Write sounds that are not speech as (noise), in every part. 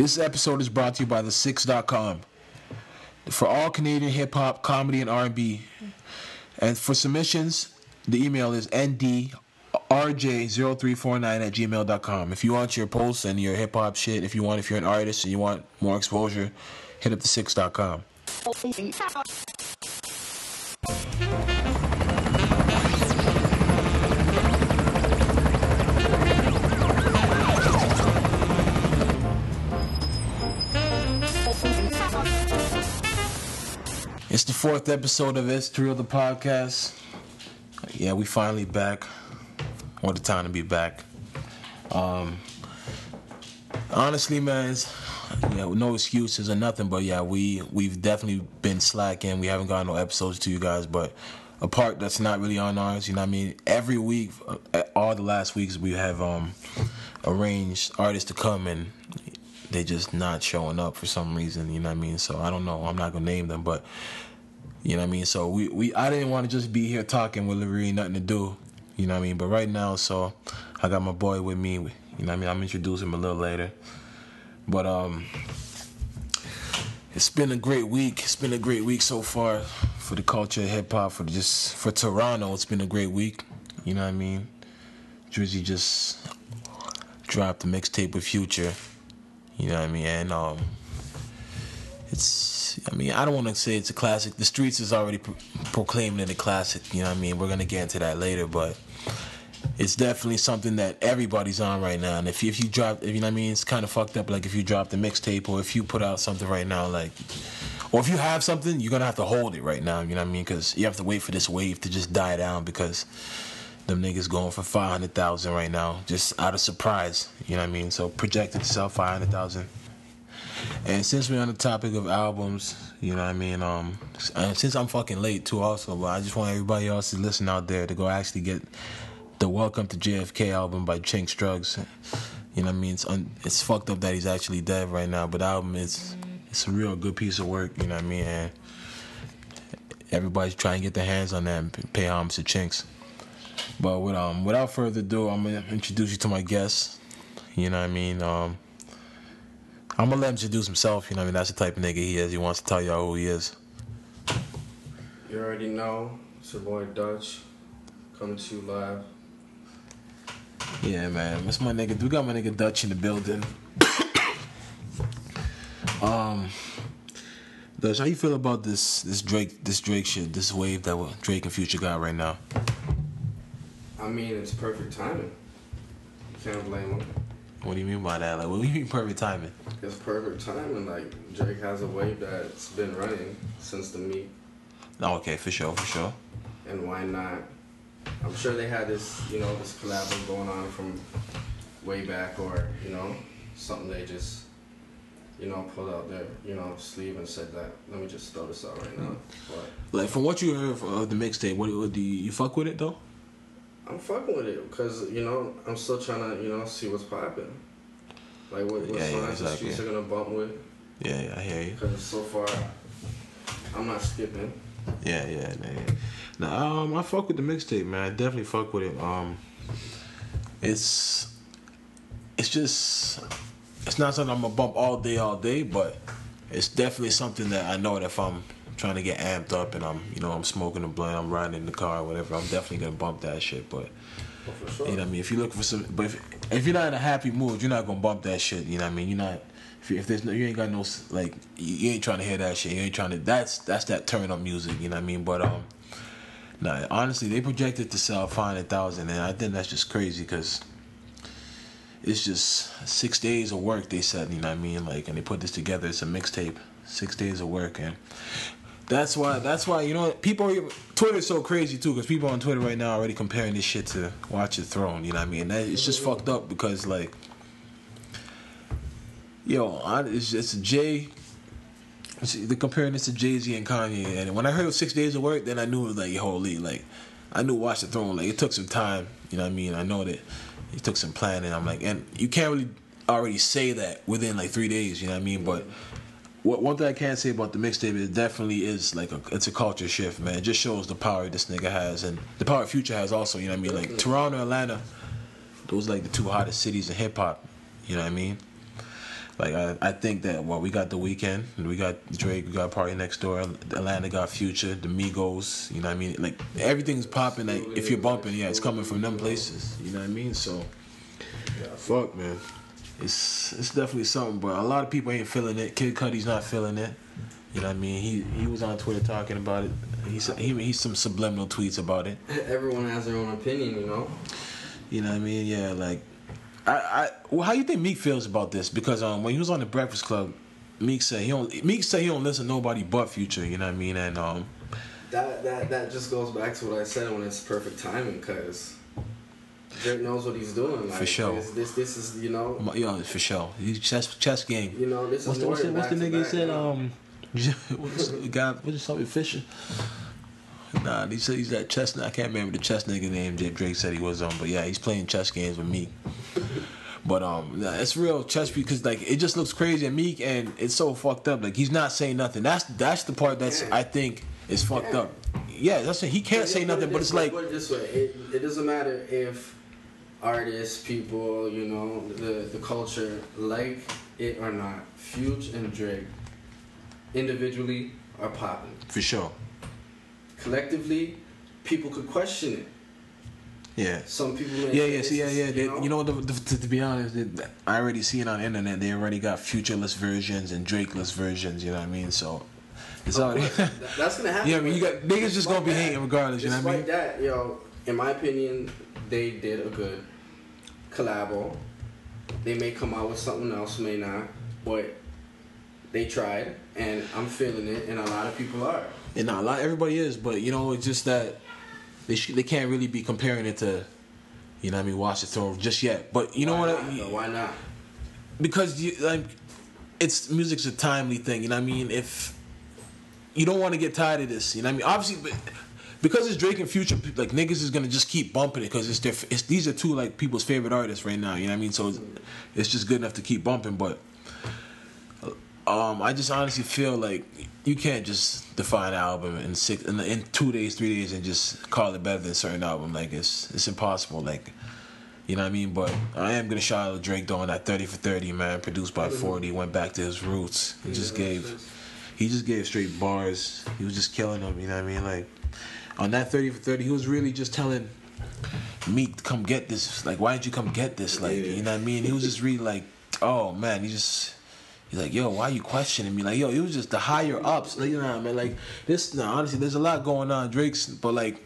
This episode is brought to you by the6.com. For all Canadian hip hop, comedy, and R&B. And for submissions, the email is ndrj0349 at gmail.com. If you want your posts and your hip hop shit, if you want, if you're an artist and you want more exposure, hit up the6.com. fourth episode of History of the Podcast. Yeah, we finally back. What a time to be back. Um, honestly, man, yeah, no excuses or nothing, but yeah, we we've definitely been slacking. We haven't gotten no episodes to you guys, but a part that's not really on ours. You know what I mean? Every week, uh, all the last weeks, we have um arranged artists to come and they just not showing up for some reason. You know what I mean? So I don't know. I'm not gonna name them, but you know what I mean. So we we I didn't want to just be here talking with really nothing to do. You know what I mean? But right now, so I got my boy with me. You know what I mean? I'm introducing him a little later. But um, it's been a great week. It's been a great week so far for the culture of hip hop. For just for Toronto, it's been a great week. You know what I mean? Drizzy just dropped a mixtape with Future. You know what I mean? And um, it's I mean I don't want to say it's a classic. The streets is already pro- proclaiming it a classic. You know what I mean? We're gonna get into that later, but it's definitely something that everybody's on right now. And if you, if you drop, if you know what I mean, it's kind of fucked up. Like if you drop the mixtape or if you put out something right now, like. Or if you have something, you're gonna have to hold it right now. You know what I mean? Because you have to wait for this wave to just die down because them niggas going for five hundred thousand right now, just out of surprise. You know what I mean? So projected to sell five hundred thousand. And since we're on the topic of albums, you know what I mean? Um, and since I'm fucking late too, also, but I just want everybody else to listen out there to go actually get the Welcome to JFK album by Chinx Drugz. You know what I mean? It's un- it's fucked up that he's actually dead right now, but the album is it's a real good piece of work. You know what I mean? And everybody's trying to get their hands on that and pay homage to Chinx. But with, um, without further ado, I'm gonna introduce you to my guest. You know what I mean? Um, I'm gonna let him introduce himself. You know what I mean? That's the type of nigga he is. He wants to tell y'all who he is. You already know. It's your boy Dutch coming to you live. Yeah, man. That's my nigga. We got my nigga Dutch in the building. (coughs) um, Dutch, how you feel about this this Drake this Drake shit, this wave that Drake and Future got right now? I mean, it's perfect timing. You can't blame him. What do you mean by that? Like, what do you mean perfect timing? It's perfect timing. Like Drake has a wave that's been running since the meet, Oh, okay, for sure, for sure. and why not? I'm sure they had this, you know, this collab going on from way back, or you know, something they just, you know, pulled out their, you know, sleeve and said that. Let me just throw this out right now. But Like, from what you heard of uh, the mixtape, what, what do you, you fuck with it though? I'm fucking with it because you know I'm still trying to, you know, see what's popping. Like what, what Yeah, yeah, songs the streets are gonna bump with. Yeah, yeah, I hear you. Because so far, I'm not skipping. Yeah, yeah, yeah. Nah, um, I fuck with the mixtape, man. I definitely fuck with it. Um, it's, it's just, it's not something I'm gonna bump all day, all day, but it's definitely something that I know that if I'm trying to get amped up and I'm, you know, I'm smoking a blunt, I'm riding in the car, or whatever, I'm definitely gonna bump that shit. But Oh, sure. you know what I mean? If you look for some, but if, if you're not in a happy mood, you're not gonna bump that shit. You know what I mean? You're not. If, if there's no, you ain't got no like, you, you ain't trying to hear that shit. You ain't trying to. That's that's that turn up music. You know what I mean? But um, nah. Honestly, they projected to sell five hundred thousand, and I think that's just crazy because it's just six days of work. They said, you know what I mean? Like, and they put this together. It's a mixtape. Six days of work, and that's why. That's why you know people. Twitter's so crazy too because people on Twitter right now are already comparing this shit to Watch the Throne. You know what I mean? That, it's just fucked up because like, yo, I, it's it's Jay. They're comparing this to Jay Z and Kanye, and when I heard six days of work, then I knew it was like holy, like I knew Watch the Throne. Like it took some time. You know what I mean? I know that it took some planning. I'm like, and you can't really already say that within like three days. You know what I mean? But what one thing I can't say about the mixtape it definitely is like a it's a culture shift, man. It just shows the power this nigga has and the power Future has also. You know what I mean? Like Toronto, Atlanta, those like the two hottest cities in hip hop. You know what I mean? Like I, I think that well, we got the Weeknd, we got Drake, we got PartyNextDoor, Atlanta got Future, the Migos. You know what I mean? Like everything's popping. Like if you're bumping, yeah, it's coming from them places. You know what I mean? So, fuck, man. It's it's definitely something, but a lot of people ain't feeling it. Kid Cudi's not feeling it. You know what I mean? He he was on Twitter talking about it. He's he he's some subliminal tweets about it. (laughs) Everyone has their own opinion, you know. You know what I mean? Yeah, like I, I well, how you think Meek feels about this? Because um, when he was on the Breakfast Club, Meek said he don't. Meek said he don't listen to nobody but Future. You know what I mean? And um, that that that just goes back to what I said when it's perfect timing, cause Drake knows what he's doing. Like, for sure. This, this this is you know. Yeah, for sure. He's chess chess game. You know this what's is the, what's the, what's the nigga back, said? Um, (laughs) what's the guy? What's something Fisher? Nah, he said he's that chess. I can't remember the chess nigga name that Drake said he was on, but yeah, he's playing chess games with me. But um, nah, it's real chess because like it just looks crazy and Meek, and it's so fucked up. Like he's not saying nothing. That's that's the part that's I think is fucked up. Yeah, that's it. He can't say nothing, but it's like put it this way: it, it doesn't matter if artists, people, you know, the the culture like it or not. Fuge and Drake individually are popping. for sure. Collectively, people could question it. Yeah. Some people, Yeah, yeah, see, yeah, yeah. They, know, you know, the, the, to, to be honest, they, I already see it on the internet. They already got futureless versions and Drakeless versions. You know what I mean? So it's already. (laughs) that's gonna happen. yeah, I mean, you got niggas just gonna be hating regardless. You know what I Despite mean? that, yo, in my opinion, they did a good collabo. They may come out with something else, may not, but they tried, and I'm feeling it, and a lot of people are. And not a lot, everybody is, but you know, it's just that they sh- they can't really be comparing it to, you know, what I mean, Watch the Throne just yet. But you know Why what? Not, I? Why not? because you like it's music's a timely thing you know what i mean if you don't want to get tired of this you know what i mean obviously but because it's drake and future like niggas is gonna just keep bumping it because it's their it's these are two like people's favorite artists right now you know what i mean so it's, it's just good enough to keep bumping but um i just honestly feel like you can't just define an album in six in, in two days three days and just call it better than a certain album like it's it's impossible like you know what I mean? But I am gonna shout out Drake on that 30 for 30, man, produced by 40, went back to his roots. He just gave he just gave straight bars. He was just killing them, you know what I mean? Like on that 30 for 30, he was really just telling Meek to come get this. Like, why didn't you come get this? Like, you know what I mean? He was just really like, oh man, he just He's like, yo, why are you questioning me? Like, yo, it was just the higher ups. Like, you know what I mean? Like, this, no, honestly, there's a lot going on. Drake's, but like,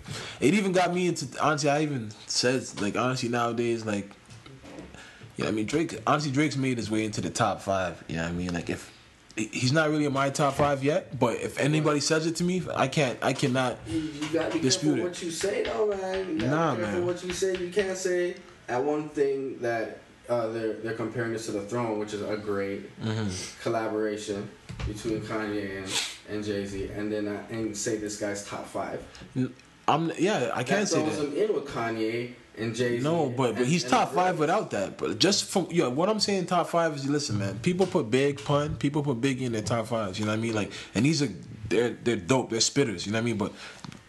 it even got me into, honestly, I even said, like, honestly, nowadays, like, you know what I mean? Drake, honestly, Drake's made his way into the top five. You know what I mean? Like, if, he's not really in my top five yet, but if anybody says it to me, I can't, I cannot. You, you gotta be Dispute it. what you say, though, man. You gotta Nah, be man. what you say. You can't say at one thing that uh, they're they're comparing this to the throne, which is a great collaboration between Kanye and, and Jay Z, and then uh, and say this guy's top five. I'm, yeah, I can't that say that. him in with Kanye and Jay Z. No, but but he's top five without that. But just from yeah, what I'm saying, top five is listen, man. People put Big Pun, people put Biggie in their top fives. You know what I mean? Like, and these are they're they're dope. They're spitters. You know what I mean? But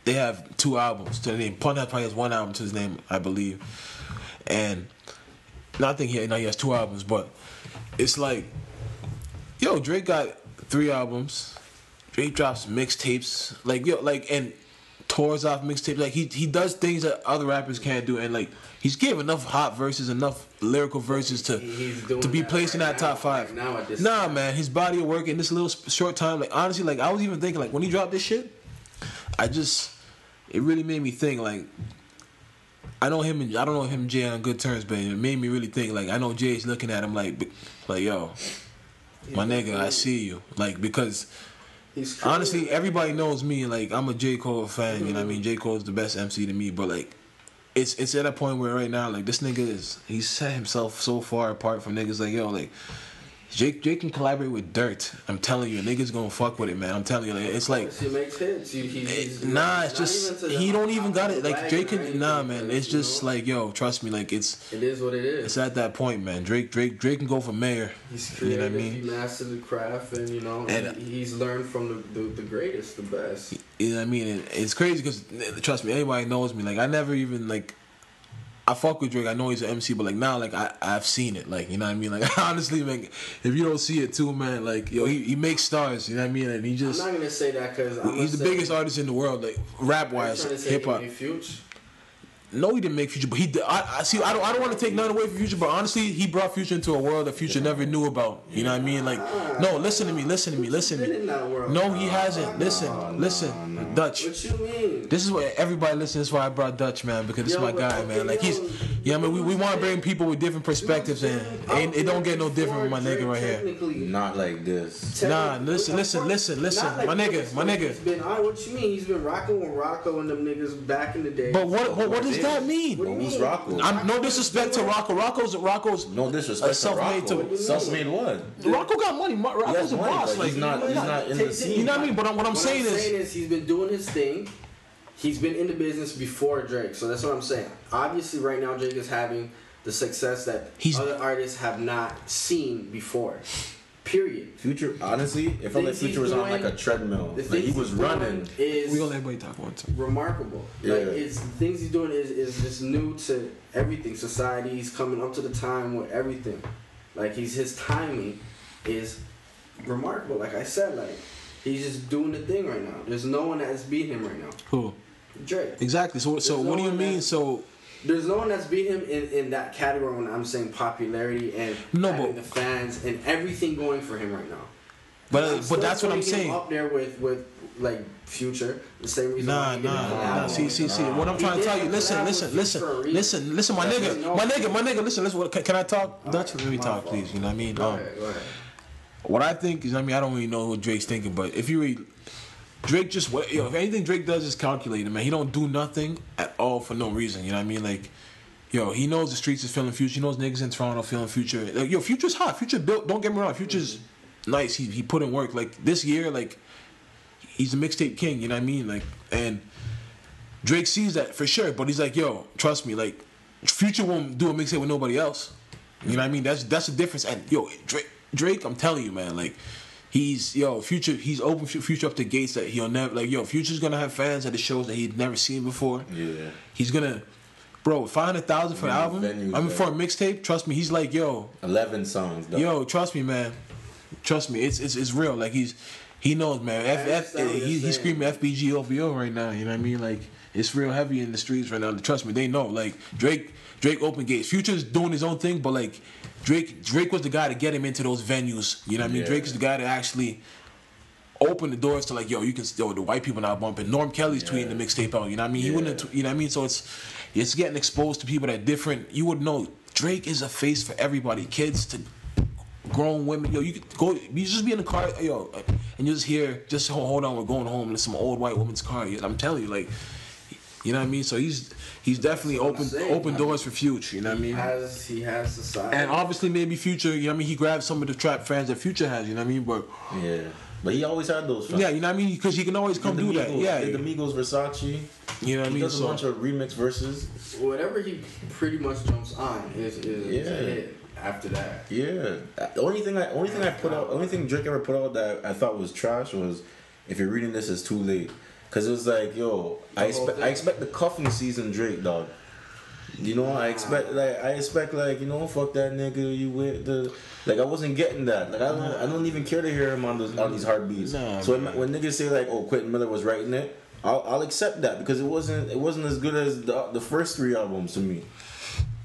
they have two albums to their name. Pun has probably has one album to his name, I believe. And no, I think he no, he has two albums, but it's like, yo, Drake got three albums. Drake drops mixtapes, like yo, like and tours off mixtapes. Like he he does things that other rappers can't do, and like he's gave enough hot verses, enough lyrical verses to to be placed in right that top five. right now nah, time. man, his body of work in this little short time. Like honestly, like I was even thinking, like when he dropped this shit, I just it really made me think like. I know him and I don't know him and Jay on good terms, but it made me really think. Like I know Jay's looking at him like, like yo, my nigga, I see you. Like because He's honestly, everybody knows me. Like I'm a J Cole fan. You know what I mean? J Cole's the best MC to me. But like, it's it's at a point where right now, like this nigga is he's set himself so far apart from niggas. Like yo, like Jake Jake can collaborate with Dirt. I'm telling you, niggas gonna fuck with it, man. I'm telling you, it's like. he makes hits. He, he, he's It, nah, it's just even to the he don't even got it. Like Drake can nah, man. It's just know, like yo, trust me. Like it's it is what it is. it's at that point, man. Drake Drake Drake can go for mayor. He's You know what I mean? He mastered the craft, and you know, And- he, he's learned from the, the, the greatest, the best. You know what I mean? And it's crazy because trust me, anybody knows me. Like I never even like I fuck with Drake. I know he's an MC, but like now, like I I've seen it. Like you know what I mean. Like (laughs) honestly, man, if you don't see it too, man, like yo, he, he makes stars. You know what I mean? And he just I'm not gonna say that because he's the biggest artist in the world, like rap wise, hip hop. No, he didn't make Future, but he. Did, I, I see. I don't. I don't want to take none away from Future, but honestly, he brought Future into a world that Future never knew about. You know what I mean? Like, no, listen to me. Listen to me. Listen to me. No, he hasn't. Listen, listen, Dutch. What you mean? This is what everybody listen. This is why I brought Dutch, man, because this is my guy, man. Like he's. Yeah, I mean, we, we want to bring people with different perspectives, and and it don't get no different with my nigga right here. Not like this. Nah, listen, listen, listen, listen, my nigga, my nigga. He's been. What you mean? He's been rocking with Rocco and them niggas back in the day. But what? What, what does that mean? What do you Who's mean? Rocco? I'm no disrespect to Rocco. Rocco's Rocco's No disrespect A self-made to Rocco. to- Self-made what? Rocco got money. Mo- He has Rocco's a money, boss. Like he's not. He's not in the Take- scene. You know what I mean? But I'm, what I'm What saying I'm is, saying is he's been doing his thing. He's been in the business before Drake, so that's what I'm saying. Obviously, right now Drake is having the success that He's- other artists have not seen before. Period. Future, honestly, it felt like Future was on like a treadmill. Like he was running. Is we gonna let everybody talk one time. remarkable. Yeah. Like it's the things he's doing is is just new to everything. Society. He's coming up to the time with everything. Like he's his timing is remarkable. Like I said, like he's just doing the thing right now. There's no one that's beating him right now. Who? Drake. Exactly. So, so There's what do you mean? that- So, There's no one that's beat him in, in that category when I'm saying popularity and No, having but- the fans and everything going for him right now. but but that's what I'm saying. Up there with with like Future, the same reason. why Nah, he nah, nah. collab. See, see, see. What I'm He trying to tell you. Listen, listen, listen, Future for a reason. listen, listen. My nigga, no- my nigga, my nigga. Listen, listen. What- Can, can I talk? Dutch, let me talk, fault. please. You know what I mean? Go Um, ahead, go ahead. What I think is, I mean, I don't really know what Drake's thinking, but if you read Drake, just what yo, if anything Drake does is calculated, man. He don't do nothing at all for no reason. You know what I mean? Like, yo, he knows the streets is feeling Future. He knows niggas in Toronto feeling Future. Like, yo, Future's hot. Future built. Don't get me wrong. Future's nice. He he put in work. Like this year, like he's a mixtape king. You know what I mean? Like, and Drake sees that for sure. But he's like, yo, trust me. Like, Future won't do a mixtape with nobody else. You know what I mean? That's that's the difference. And yo, Drake, Drake, I'm telling you, man, like. He's yo future. He's open future up the gates that he'll never like. Yo, future's gonna have fans at the shows that he'd never seen before. Yeah. He's gonna, bro, five hundred thousand for an album. venues, I mean, for a mixtape. Trust me, he's like, yo, Eleven songs. Dog. yo, trust me, man. Trust me, it's it's, it's real. Like he's he knows, man. F, F, he, he's screaming FBG OVO right now. You know what I mean? Like it's real heavy in the streets right now. Trust me, they know. Like Drake, Drake open gates. Future's doing his own thing, but like Drake, Drake was the guy to get him into those venues. You know what I mean? Yeah. Drake is the guy to actually open the doors to like, yo, you can yo, the white people not bumping. Norm Kelly's tweeting the mixtape out. You know what I mean? He Yeah. wouldn't. You know what I mean? So it's it's getting exposed to people that different. You would know Drake is a face for everybody, kids to grown women. Yo, you could go. You just be in the car, yo, and you just hear, just hold, on, we're going home. There's some old white woman's car. I'm telling you, like, you know what I mean. So he's he's definitely open saying. open doors for Future. You know what I He mean? has he has society. And obviously, maybe Future. You know what I mean? He grabs some of the trap fans that Future has. You know what I mean? But Yeah. But he always had those. Songs. yeah, you know what I mean? Because he can always come Did do the that. Yeah, the Migos Versace. you know what I mean? He mean? does a bunch of remix verses. whatever he pretty much jumps on is is Yeah. a hit after that. Yeah. The only thing I only thing I put out only thing Drake ever put out that I thought was trash was if you're reading this it's too late. Cause it was like, yo, I The expect I expect the cuffing season Drake dog. You know, I expect like I expect like you know fuck that nigga you with the like I wasn't getting that like I don't I don't even care to hear him on those on these hard beats. Nah, so man. when niggas say like oh Quentin Miller was writing it, I'll, I'll accept that because it wasn't it wasn't as good as the the first three albums to me.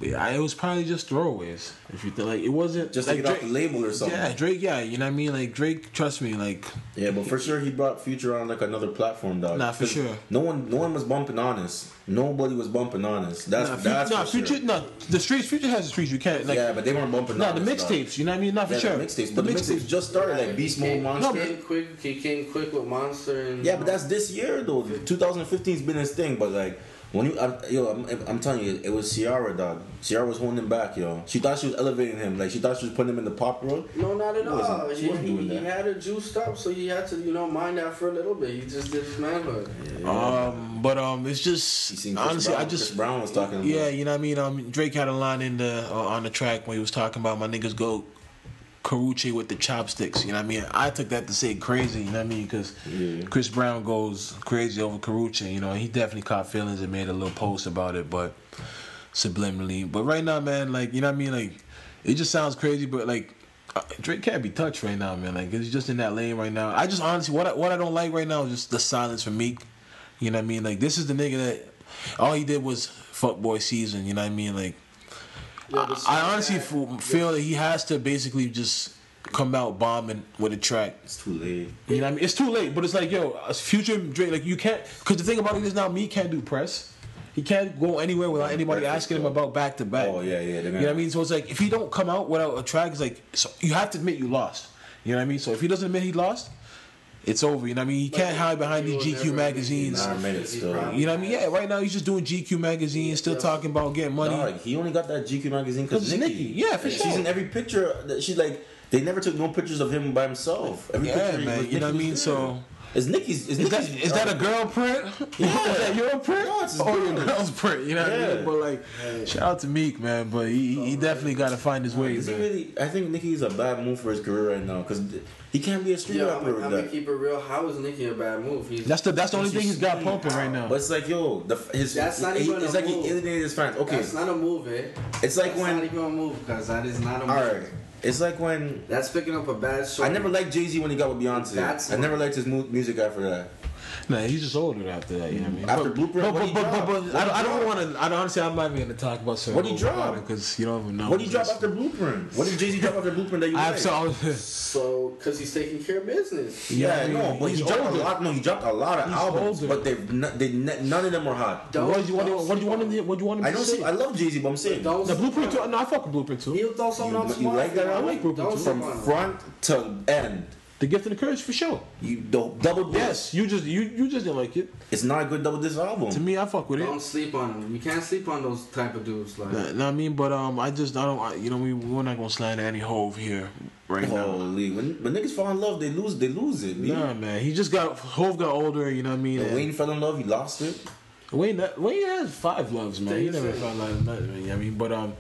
Yeah, it was probably just throwaways. If you think like it wasn't Just to like get off the label or something. Yeah, Drake. Yeah, you know what I mean? Like Drake. Trust me, like Yeah, but for sure he brought Future on like another platform, dog. Nah, for sure. No one, no one was bumping honest. Nobody was bumping honest. That's nah, that's nah, for Future. sure. Nah, the streets. Future has the streets. You can't like. yeah, but they weren't bumping. Nah, the honest, dog. mixtapes. You know what I mean? Not for Yeah, sure. the mixtapes, but the mixtapes just started like Beast Mode, He Monster. came quick. He came quick with Monster and yeah, but that's this year though. 2015's been his thing, but like when you, I, yo, I'm, I'm telling you, it was Ciara, dog. Ciara was holding him back, yo. She thought she was elevating him, like she thought she was putting him in the pop world. No, not at He wasn't- all. she He, wasn't he, doing he that. had her juiced up, so he had to, you know, mind that for a little bit. He just did his manhood. Um, but um, it's just honestly, Brown, I just Chris Brown was talking. About, yeah, you know what I mean. Um, Drake had a line in the uh, on the track when he was talking about my niggas go Karrueche with the chopsticks. You know what I mean? I took that to say crazy. You know what I mean? Because Yeah. Chris Brown goes crazy over Karrueche. You know, he definitely caught feelings and made a little post about it. But subliminally. But right now, man, like you know what I mean, like it just sounds crazy, but like uh, Drake can't be touched right now, man. Like he's just in that lane right now. I just honestly, what I, what I don't like right now is just the silence from Meek. You know what I mean? Like this is the nigga that all he did was fuck boy season. You know what I mean? Like Yeah, I, honestly that- feel that he has to basically just come out bombing with a track. It's too late. You know what I mean? It's too late, but it's like, yo, a future Drake, like you can't, because the thing about it is now, me can't do press. He can't go anywhere without anybody asking him about back to back. Oh yeah, yeah. You know what I mean? So it's like if he don't come out without a track, it's like so you have to admit you lost. You know what I mean? So if he doesn't admit he lost, it's over. You know what I mean? You can't hide behind these GQ magazines. Nine minutes still. You know what I mean? Yeah, right now he's just doing GQ magazine, still talking about getting money. Dog, he only got that GQ magazine because Because Nicki. Nicki. Yeah, for sure. She's in every picture. That she like. They never took no pictures of him by himself. Every Yeah, picture man. was You know what I mean? was So there. It's Nicki's. Is that Nicki's, is that a girl print? Yeah. (laughs) is that your print? No, it's or your girl's print? You know what I mean? But like, shout out to Meek, man. But he he definitely got to find his way, Is he really? I think Nicki's a bad move for his career right now because he can't be a street Yeah, I'm, rapper I'm gonna keep it real. How is Nicki a bad move? He's That's the that's the only thing he's got pumping right now. But it's like, yo, the his That's not he, even It's a like he move. alienated his fans. Okay, That's not a move, eh? it's like That's not when. even a move because that is not a move. All right, it's like when That's picking up a bad show. I never liked Jay Z when he got with Beyonce. That's I never liked his mu- music after that. Nah, he's just older after that. You know what I mean? After but, Blueprint, but, what but, he but, drop? but, I, he don't- I don't want to. I don't honestly. I'm not even gonna talk about certain What did he drop? because you don't even know. What did he drop after Blueprint? What did Jay Z drop after Blueprint that you (laughs) I liked? have (laughs) so. So, because he's taking care of business. Yeah, I mean, no, but he he's dropped older. a lot. No, he dropped a lot of He's albums, older. but they've n- they none of them were hot. Don't- What did you want? What do you want him? to- What do you want him I to don't say? see. I love Jay Z, but I'm saying Don't the sleep blueprint on too. No, I fuck with blueprint too. He'll throw something You- on you like that album? I like Blueprint too. from front to end. The gift and the curse for sure. You the double disc. Yes, you just you you just didn't like it. It's not a good double disc album. To me, I fuck with it. Don't sleep on them. You can't sleep on those type of dudes. Like, Nah, nah, I mean, but um, I just I don't. I, you know, we we're not gonna slander any Hove here right now. Holy, when, when niggas fall in love, they lose. They lose it. B. Nah, man, he just got Hove got older. You know what I mean? When and- Wayne fell in love, he lost it. Wayne, that- Wayne has five loves, man. He never that- found like nothing. You know what I mean, but um,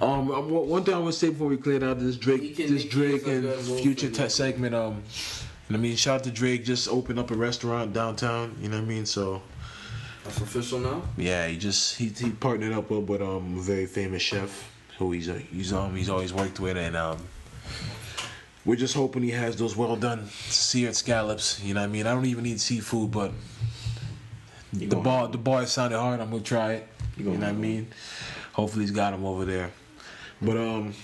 um, um, one one thing I want to say before we clear out this Drake, this Drake and Future for te- segment. Um, I mean, shout out to Drake. Just opened up a restaurant downtown. You know what I mean? So that's official now. yeah, he just he, he partnered up with, with um a very famous chef who he's uh, he's um he's always worked with, and um. We're just hoping he has those well done seared scallops. You know what I mean? I don't even need seafood, but You the bar the bar sounded hard. I'm gonna try it. You You, know what I mean? Hopefully he's got him over there. But um,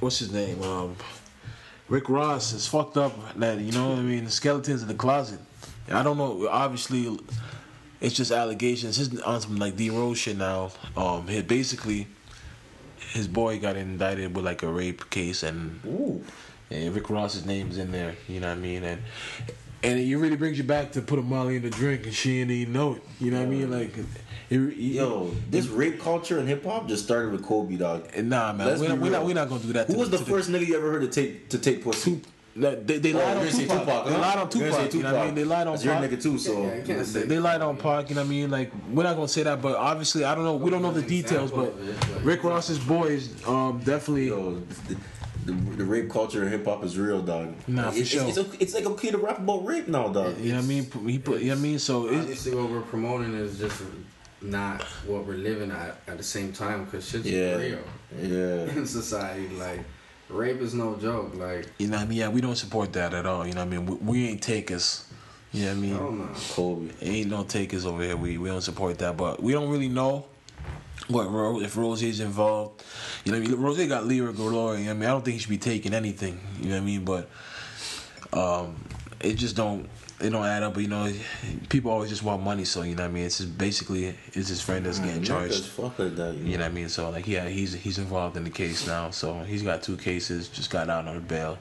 what's his name? Um, Rick Ross is fucked up. That you know what I mean? The skeletons in the closet. I don't know. Obviously, it's just allegations. His on some like D Rose shit now. Um, he basically his boy got indicted with like a rape case and Ooh. and Rick Ross's name's in there. You know what I mean? And and it really brings you back to put a Molly in the drink and she didn't even know it. You know what I mean? Like, it, it, Yo, this rape culture in hip hop just started with Kobe, dog. Nah, man, we're not, we're not we're not gonna do that. Who to was the to first nigga you ever heard to take to take pussy? No, they, they Oh, lied you're on Tupac. Tupac, They lied on You're gonna Tupac. You know what I mean? They lied on That's your Pac. nigga too, so. Yeah, you can't They, they lied on Pac, you know what I mean? Like, we're not gonna say that, but obviously, I don't know. We don't know the details, but Rick Ross's boys um, definitely. Yo, the, the, the rape culture in hip hop is real, dog. Nah, for it's, sure. It's, it's, it's like okay to rap about rape now, dog. You know what I mean? He put, you know what I mean? So it, Obviously, what we're promoting is just not what we're living at at the same time because shit's Yeah. real Yeah. (laughs) in society. Like, rape is no joke. Like, you know what I mean? Yeah, we don't support that at all. You know what I mean? We, we ain't takers. You know what I mean? oh no. Kobe. Ain't no takers over here. We we don't support that, but we don't really know what Ro- if Rosie's involved. You know, what I mean, Rose got Lira Galore. You know I mean, I don't think he should be taking anything. You know what I mean? But um, it just don't it don't add up. But you know, people always just want money. So you know what I mean? It's just basically it's his friend that's getting charged. fuck like that. You know what I mean? So like, yeah, he's he's involved in the case now. So he's got two cases. Just got out on bail.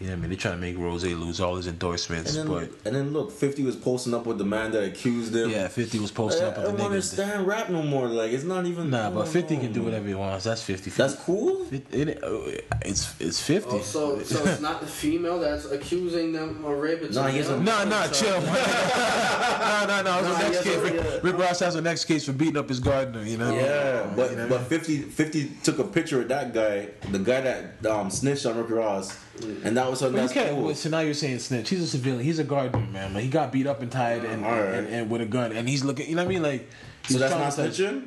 You know what I mean? They're trying to make Rose lose all his endorsements, And then, but and then look, 50 was posting up with the man that accused him. yeah, Fifty was posting I up with the nigga. I don't niggas. understand rap no more. Like, it's not even. Nah, but 50 know. can do whatever he wants. That's 50. That's cool? It, it, uh, it's it's 50. Oh, so, (laughs) so it's not the female that's accusing them of rape. It's Nah, a he's a- male? Nah, nah, chill. (laughs) nah, nah, nah. It was Nah, the next case. Rick, yeah. Rick Ross has the next case for beating up his gardener. You know. Yeah, but You know but mean? 50, 50 took a picture of that guy, the guy that um, snitched on Rick Ross, and that But that's can't. cool. well, So now you're saying snitch. He's a civilian. He's a gardener, man. Like he got beat up and tied and, Alright. and, and with a gun, and he's looking. You know what I mean? Like. So that's not snitching.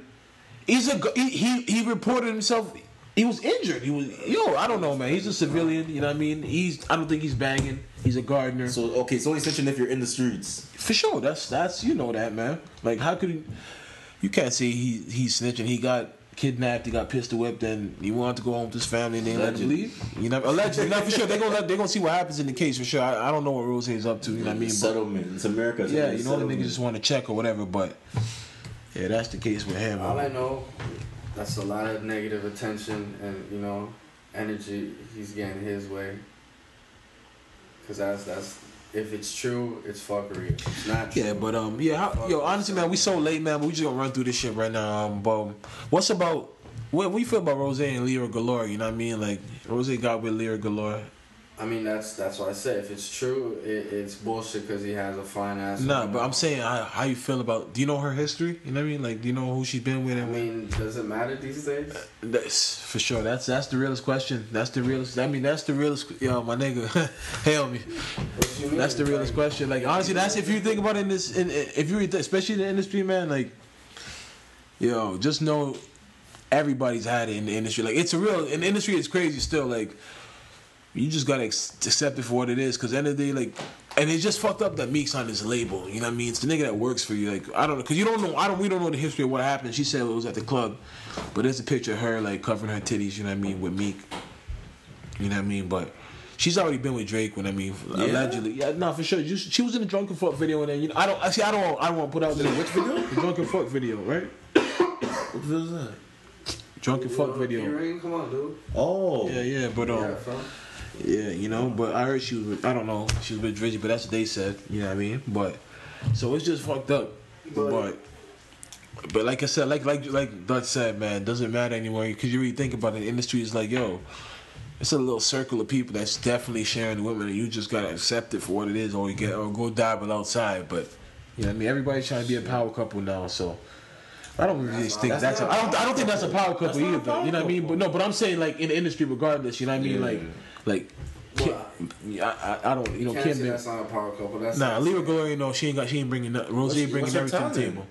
He's a he he, he reported himself. He was injured. He was yo. I don't know, man. He's a civilian. You know what I mean? He's. I don't think he's banging. He's a gardener. So okay, so he's snitching if you're in the streets. For sure, that's that's you know that man. Like how could he? You can't say he he's snitching. He got kidnapped. He got pistol whipped, and he wanted to go home with his family, and they let him Allegedly. leave. You know, allegedly, not for sure. They gonna let, they gonna see what happens in the case for sure. I, I don't know what Rose is up to. You know what I mean? But, settlement. It's America. so yeah, you know the niggas just want to check or whatever. But yeah, that's the case with him. All I know, that's a lot of negative attention and you know, energy he's getting his way. Cause that's that's if it's true, it's fuckery. If it's not true. Yeah, but um, yeah, how, yo, honestly, man, we so late, man. But we just gonna run through this shit right now. Um, but what's about what what you feel about Rose and Lira Galore? You know what I mean? Like Rose got with Lira Galore. I mean, that's that's what I say. If it's true, it, it's bullshit because he has a fine ass. Nah, but I'm saying how, how you feel about. Do you know her history? You know what I mean? Like, do you know who she's been with? I And mean, does it matter these days? Uh, that's for sure. That's that's the realest question. That's the realest. I mean, that's the realest. Yo, my nigga, (laughs) hell me. What you mean? That's the realest Like, question. Like honestly, that's if you think about it in this, in, if you especially in the industry, man. Like, yo, just know everybody's had it in the industry. Like, it's a real in the industry. It's crazy still. Like, you just gotta accept it for what it is. Cause the end of the day, like, and it's just fucked up that Meek's on this label. You know what I mean? It's the nigga that works for you. Like, I don't know, cause you don't know. I don't. We don't know the history of what happened. She said it was at the club, but there's a picture of her like covering her titties. You know what I mean? With Meek. You know what I mean? But she's already been with Drake. When I mean, Yeah? allegedly, yeah, no, for sure. Just, she was in the drunken fuck video, and then you know, I don't. Actually, I don't. I don't want to put out the which video? The drunken fuck video, right? What was that? Drunken fuck video. Earring? Come on, dude. Oh, Yeah, yeah, but um, Yeah, fam. Yeah, you know, but I heard she was, I don't know. She was with Drizzy, but that's what they said. You know what I mean? But so it's just fucked up. But- But but like I said, like like like Dutch said, man, doesn't matter anymore because you really think about it. The industry is like, yo, it's a little circle of people that's definitely sharing the women, and you just gotta accept it for what it is, or you get or go dabble outside. But you know what I mean? Everybody's trying to be a power couple now, so. I don't really That's think not- that's. A, I don't. I don't think that's a power couple That's either. you know what I mean? But no. But I'm saying like in the industry, regardless. You know what I mean? Yeah. Like, like. Well, yeah, I, I, I don't. You know, Can't Kim. say been- that's not a power couple. That's Nah, Lira Galore, no, she ain't got. She ain't bringing. nothing. Rose What's bringing what's everything to the table.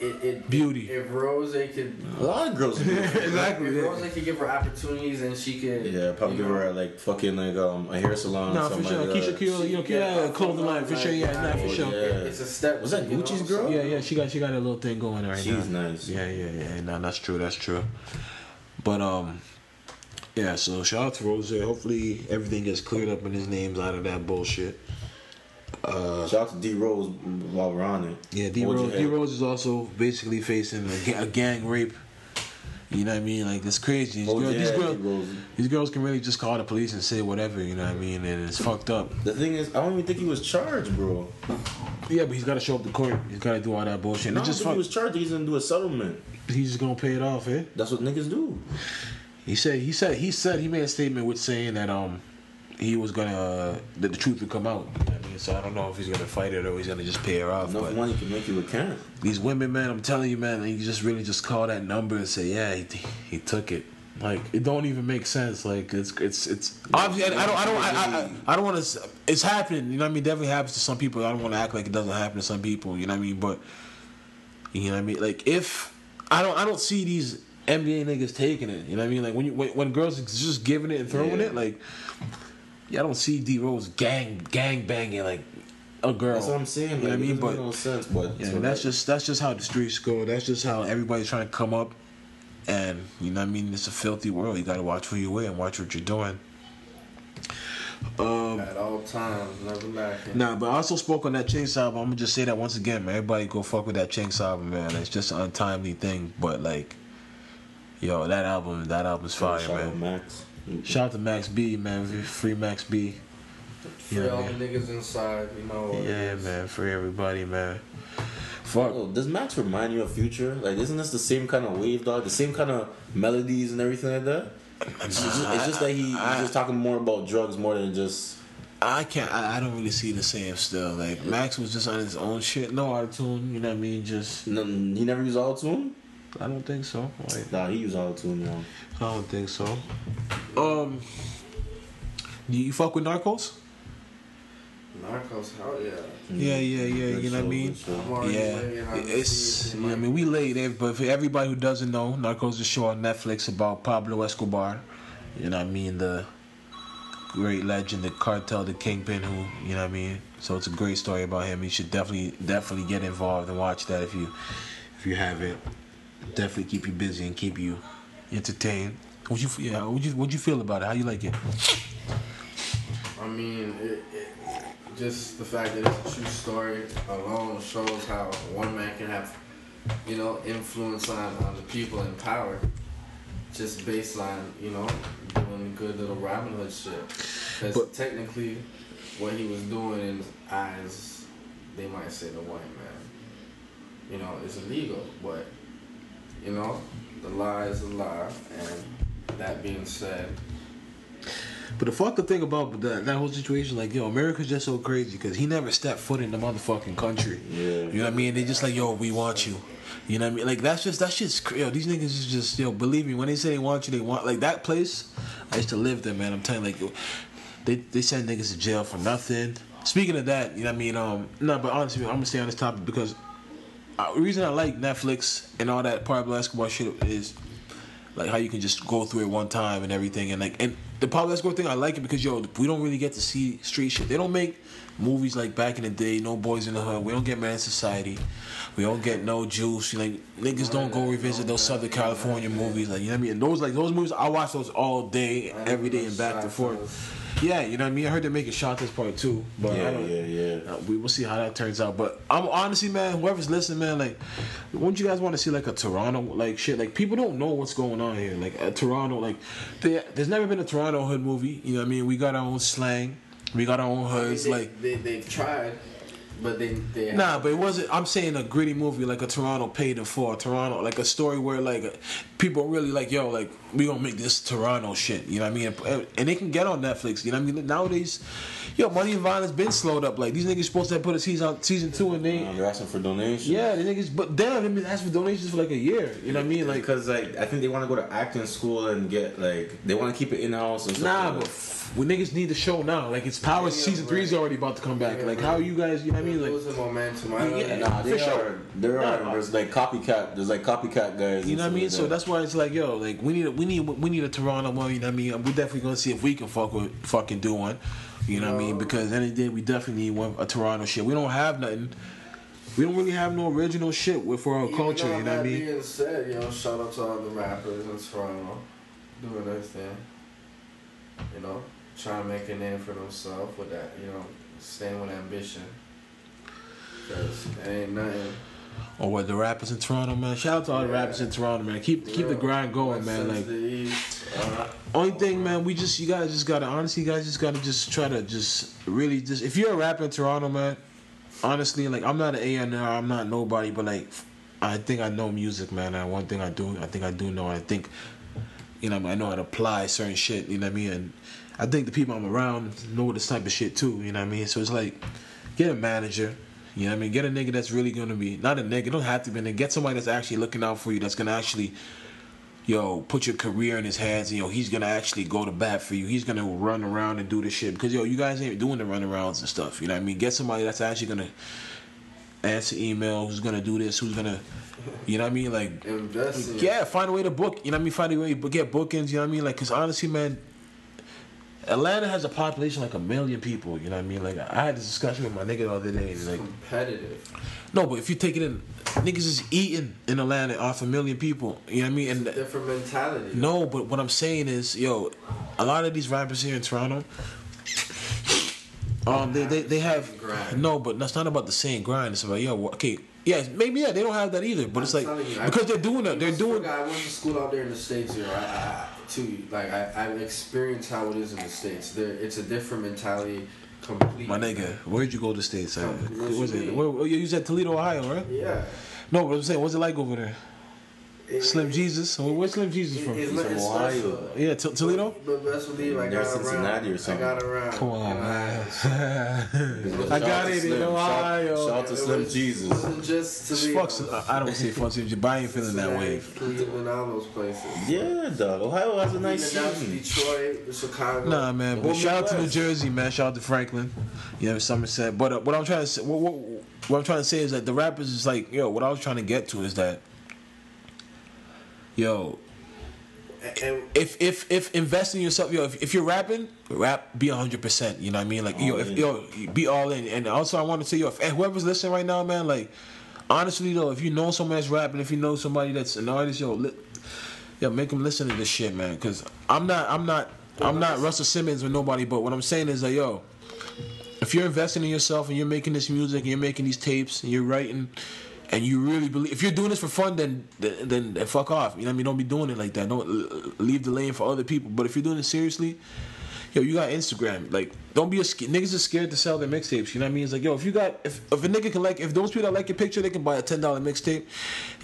It, it, Beauty. If Rose could, a lot of girls. do. exactly. (laughs) if Rose could give her opportunities and she could, yeah, probably give know, her like fucking like um a hair salon. No, or for sure. Like Keisha that. Kill, you know, Kill had a clothing line for sure. Yeah, nah, for sure. yeah. It's a step. Was that you know, Gucci's so- girl? Yeah, yeah, she got she got a little thing going right now. She's nice. Yeah, yeah, yeah. No, that's true. That's true. But um, yeah. So shout out to Rose. Hopefully everything gets cleared up and his name's out of that bullshit. Uh, Shout out to D Rose while we're on it. yeah, D Rose. D Rose is also basically facing a, a gang rape. You know what I mean? Like it's crazy. These, Hold girls, these girls, these girls can really just call the police and say whatever. You know what I mean? And it's fucked up. The thing is, I don't even think he was charged, bro. Yeah, but he's got to show up to court. He's got to do all that bullshit. And I don't just think fuck, he was charged. He's gonna do a settlement. he's just gonna pay it off, eh? That's what niggas do. He said he said he said he made a statement with saying that um he was gonna uh, that the truth would come out. You know what I mean, so I don't know if he's gonna fight it or he's gonna just pay her off. Enough but money can make you a can. these women, man, I'm telling you, man, you just really just call that number and say, yeah, he, he took it. Like it don't even make sense. Like it's it's it's obviously I, don't I don't I, I, I, I don't want to. It's happening. You know what I mean? Definitely happens to some people. I don't want to act like it doesn't happen to some people. You know what I mean? But you know what I mean? Like if I don't I don't see these NBA niggas taking it. You know what I mean? Like when you when, when girls just giving it and throwing Yeah. it, like yeah, I don't see D Rose gang gang banging like a girl. That's what I'm saying. You Like, know what I mean? But no sense. But yeah, so that's just that's just how the streets go. That's just how everybody's trying to come up, and you know what I mean. It's a filthy world. You got to watch who you with and watch what you're doing. Um, At all times, never lacking. nah, but I also spoke on that Chainsaw album. I'm gonna just say that once again, man. Everybody go fuck with that Chainsaw album, man. It's just an untimely thing, but like, yo, that album, that album's fire, Shout out. Max. Shout out to Max B, man. Free Max B. Free Yeah, all man. the niggas inside, you know. Yeah, man. Free everybody, man. Fuck. Oh, does Max remind you of Future? Like, isn't this the same kind of wave, dog? The same kind of melodies and everything like that? It's just, it's just that he, he's just talking more about drugs more than just. I can't. I, I don't really see the same still. Like Max was just on his own shit. No auto tune. You know what I mean? Just No, he never used auto tune. I don't think so. Like Nah, he used auto tune, yo. I don't think so. Um, do you fuck with Narcos? Narcos, hell yeah. Yeah, yeah, yeah. Good You know what I mean? good show. I'm Yeah, waiting on to it's you it know, I mean we late, eh, but for everybody who doesn't know, Narcos is a show on Netflix about Pablo Escobar. You know what I mean? The great legend, the cartel, the kingpin, who you know what I mean. So it's a great story about him. You should definitely, definitely get involved and watch that if you, if you haven't. Definitely keep you busy and keep you entertained. What you, yeah, what you, what you feel about it? How you like it? I mean, it, it, just the fact that it's a true story alone shows how one man can have, you know, influence on, on the people in power. Just baseline, you know, doing good little Robin Hood shit. Because technically, what he was doing in eyes, they might say the white man, you know, is illegal. But, you know, the lie is a lie. And that being said, But the fucked thing about that, that whole situation, like, yo, America's just so crazy because he never stepped foot in the motherfucking country. Yeah. You know what I mean? They just like, yo, we want you. You know what I mean? Like that's just that shit's cra- yo. These niggas is just yo. Believe me, when they say they want you, they want like that place. I used to live there, man. I'm telling you, like, yo, they they send niggas to jail for nothing. Speaking of that, you know what I mean? Um, no, but honestly, I'm gonna stay on this topic because uh, the reason I like Netflix and all that Pablo Escobar shit is like how you can just go through it one time and everything and like and the Pablo Escobar thing I like it because yo we don't really get to see street shit. They don't make movies like back in the day. No boys in the hood. We don't get Man Society. We don't get no juice. Like niggas don't go revisit those Southern California movies. Like you know what I mean. And those like those movies I watch those all day, every day, and back and forth. Yeah, you know what I mean. I heard they're making shot this part too, but I Yeah, don't, yeah, yeah. we will see how that turns out. But I'm honestly, man, whoever's listening, man, like, wouldn't you guys want to see like a Toronto like shit? Like people don't know what's going on here. Like a Toronto, like there, there's never been a Toronto hood movie. You know what I mean? We got our own slang, we got our own hoods. they, Like they, they've tried, but they they Nah, but it wasn't. I'm saying a gritty movie like a Toronto paid in full. Toronto, like a story where like people really like, yo, like we gonna make this Toronto shit. You know what I mean? And, and they can get on Netflix. You know what I mean? Nowadays, yo, Money and Violence been slowed up. Like these niggas supposed to have put a season season two and they. Um, they're asking for donations. Yeah, the niggas, but damn, they've been asking for donations for like a year. You know what I mean? Like, because like I think they want to go to acting school and get like they want to keep it in house and nah, like but we niggas need the show now. Like, it's Power Yeah, season three is already about to come back. Yeah, Like, how you guys? You know what I mean? Like, losing momentum. I Yeah, yeah, Nah, For they sure. are. There Nah, are. nah. There's like copycat. There's like copycat guys. You know what I mean? like So that. that's why it's like, yo, like we need, a, we need, we need a Toronto one. You know what I mean? We're definitely gonna see if we can fuck with, fucking do one. You know what I mean? Because any day we definitely need one a Toronto shit. We don't have nothing. We don't really have no original shit with for our culture. You know what I mean? being said, you know, shout out to all the rappers in Toronto doing their thing. You know, trying to make a name for themselves with that, you know, staying with ambition. Cause it ain't nothing. Or what the rappers in Toronto, man. Shout out to all the rappers in Toronto, man. Keep keep the grind going, man. Like uh, only thing, man, we just you guys just gotta honestly, you guys just gotta just try to just really just if you're a rapper in Toronto, man. Honestly, like I'm not an A and R, I'm not nobody, but like I think I know music, man. And one thing I do, I think I do know. I think you know I know how to apply certain shit. You know what I mean? And I think the people I'm around know this type of shit too. You know what I mean? So it's like get a manager. You know what I mean? Get a nigga that's really gonna be not a nigga. Don't have to be. a nigga. Get somebody that's actually looking out for you. That's gonna actually yo, put your career in his hands and yo, he's gonna actually go to bat for you. He's gonna run around and do this shit. Because yo, you guys ain't doing the runarounds and stuff. You know what I mean? Get somebody that's actually gonna answer email, who's gonna do this, who's gonna you know what I mean? Like invest yeah, find a way to book. You know what I mean? Find a way to get bookings. You know what I mean? Like, cause honestly, man, Atlanta has a population like a million people. You know what I mean? Like, I had this discussion with my nigga the other day. and, Like, competitive. no, but if you take it in, niggas is eating in Atlanta off a million people. You know what I mean? And Different mentality. no, but what I'm saying is, yo, a lot of these rappers here in Toronto, um, they they, they have no, but that's not about the same grind. It's about yo, okay, yeah, maybe yeah, they don't have that either. But it's like I'm you, I- because they're doing it, they're doing. forgot, I went to school out there in the states. Here, I, I, too. Like I, I've experienced how it is in the states. There, it's a different mentality. Completely. My nigga, where'd you go to the states? At? What was you it? Where, oh, you was at Toledo, Ohio, right? Yeah. No, but I'm saying, what's it like over there? Slim Jesus. Where- Where's Slim Jesus from? It's, He's from. Ohio. Yeah, T- Toledo. But best believe I They're got Cincinnati or around. I something. got around. Come on, man. (laughs) I- I got Shout out it in Ohio. Shout, shout out to Slim was- Jesus. wasn't (laughs) just to Fuck, I don't say fuck Slim Jesus, but I ain't feeling that wave. Cleveland, all those places. Yeah, dog. Ohio has a nice Even down to scene. Detroit, Chicago. Nah, man. But shout out to New Jersey, man. Shout out to Franklin. You know, Somerset. But uh, what I'm trying to say, what, what, what I'm trying to say is that the rappers is like, yo. What I was trying to get to is that, yo, if if if investing in yourself, yo, if, if you're rapping, rap, be hundred percent. You know what I mean? Like, yo, if yo, be all in. And also, I want to say, yo, if whoever's listening right now, man, like, honestly though, if you know someone that's rapping, if you know somebody that's an artist, yo, li- yo, make them listen to this shit, man. Cause I'm not, I'm not, I'm not Russell Simmons or nobody. But what I'm saying is that, yo, if you're investing in yourself and you're making this music and you're making these tapes and you're writing and you really believe if you're doing this for fun then then, then, fuck off. You know what I mean? Don't be doing it like that. Don't uh, leave the lane for other people. But if you're doing it seriously yo you got Instagram like don't be a niggas are scared to sell their mixtapes you know what I mean it's like yo if you got if, if a nigga can like if those people that like your picture they can buy a ten dollar mixtape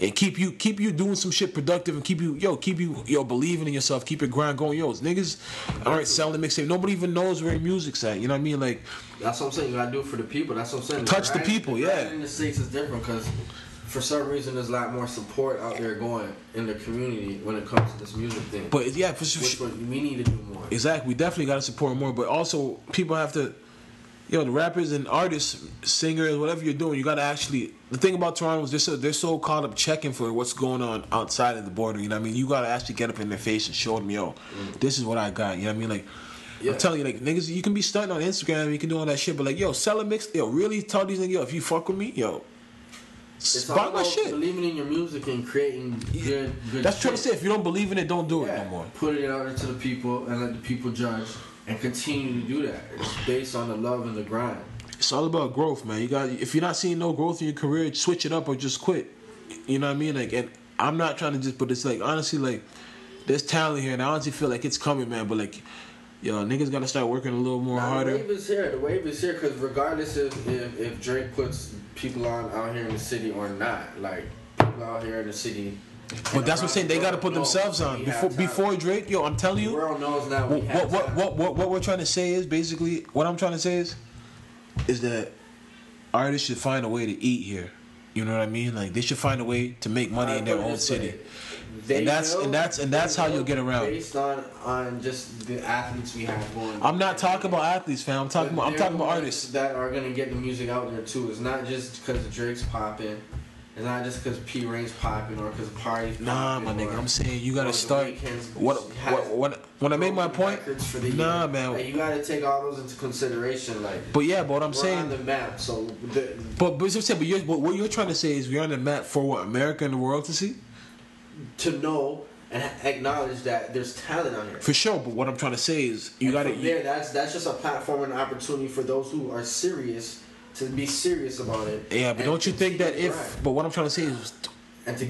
and keep you keep you doing some shit productive and keep you yo keep you yo believing in yourself keep your grind going yo niggas aren't selling the mixtape nobody even knows where your music's at you know what I mean like That's what I'm saying. You gotta do it for the people. That's what I'm saying. Touch the grind- people, yeah. In the states is different because for some reason there's a lot more support out there going in the community when it comes to this music thing. but yeah for sure which we need to do more. Exactly. We definitely got to support more, but also people have to, yo, the rappers and artists, singers, whatever you're doing, you got to actually. The thing about Toronto is they're so they're so caught up checking for what's going on outside of the border. You know what I mean? You got to actually get up in their face and show them, yo, mm. this is what I got. You know what I mean? Like. Yeah. I'm telling you, like niggas, you can be stunting on Instagram, you can do all that shit, but like, yo, sell a mix, yo, really tell these niggas, yo, if you fuck with me, yo, It's all buy my shit. believing in your music and creating good, good. That's trying to say, if you don't believe in it, don't do it Yeah. no more. Put it out there to the people and let the people judge and continue to do that. It's based on the love and the grind. It's all about growth, man. You got if you're not seeing no growth in your career, switch it up or just quit. You know what I mean? Like, and I'm not trying to just, but it's like honestly, like there's talent here, and I honestly feel like it's coming, man. But like, yo, niggas gotta start working a little more Now, the wave is here. The wave is here because regardless if, if if Drake puts people on out here in the city or not, like people out here in the city. But that's what I'm saying. They gotta put themselves on before before Drake. Yo, I'm telling you. The world knows now. We what what, what what what we're trying to say is basically what I'm trying to say is is that artists should find a way to eat here. You know what I mean? Like they should find a way to make money in their own city. They And that's- and that's- and that's how you'll get around. Based on on just the athletes we have going. I'm not talking about athletes, fam. I'm talking about I'm talking about artists. that are gonna get the music out there too. It's not just because Drake's popping. It's not just because P Reign's popping or because Party's popping. Nah, my nigga, I'm saying you gotta start. What what what when I made my point? for the Nah, year. man. Like, you gotta take all those into consideration. Like, But yeah, but what I'm saying, on the map, so the, but but, but, but, you're, but what you're trying to say is we're on the map for what America and the world to see to know and acknowledge that there's talent out here. for sure. But what I'm trying to say is you gotta. from there, that's that's just a platform and opportunity for those who are serious to be serious about it. yeah, but don't you think that if? grind. But what I'm trying to say is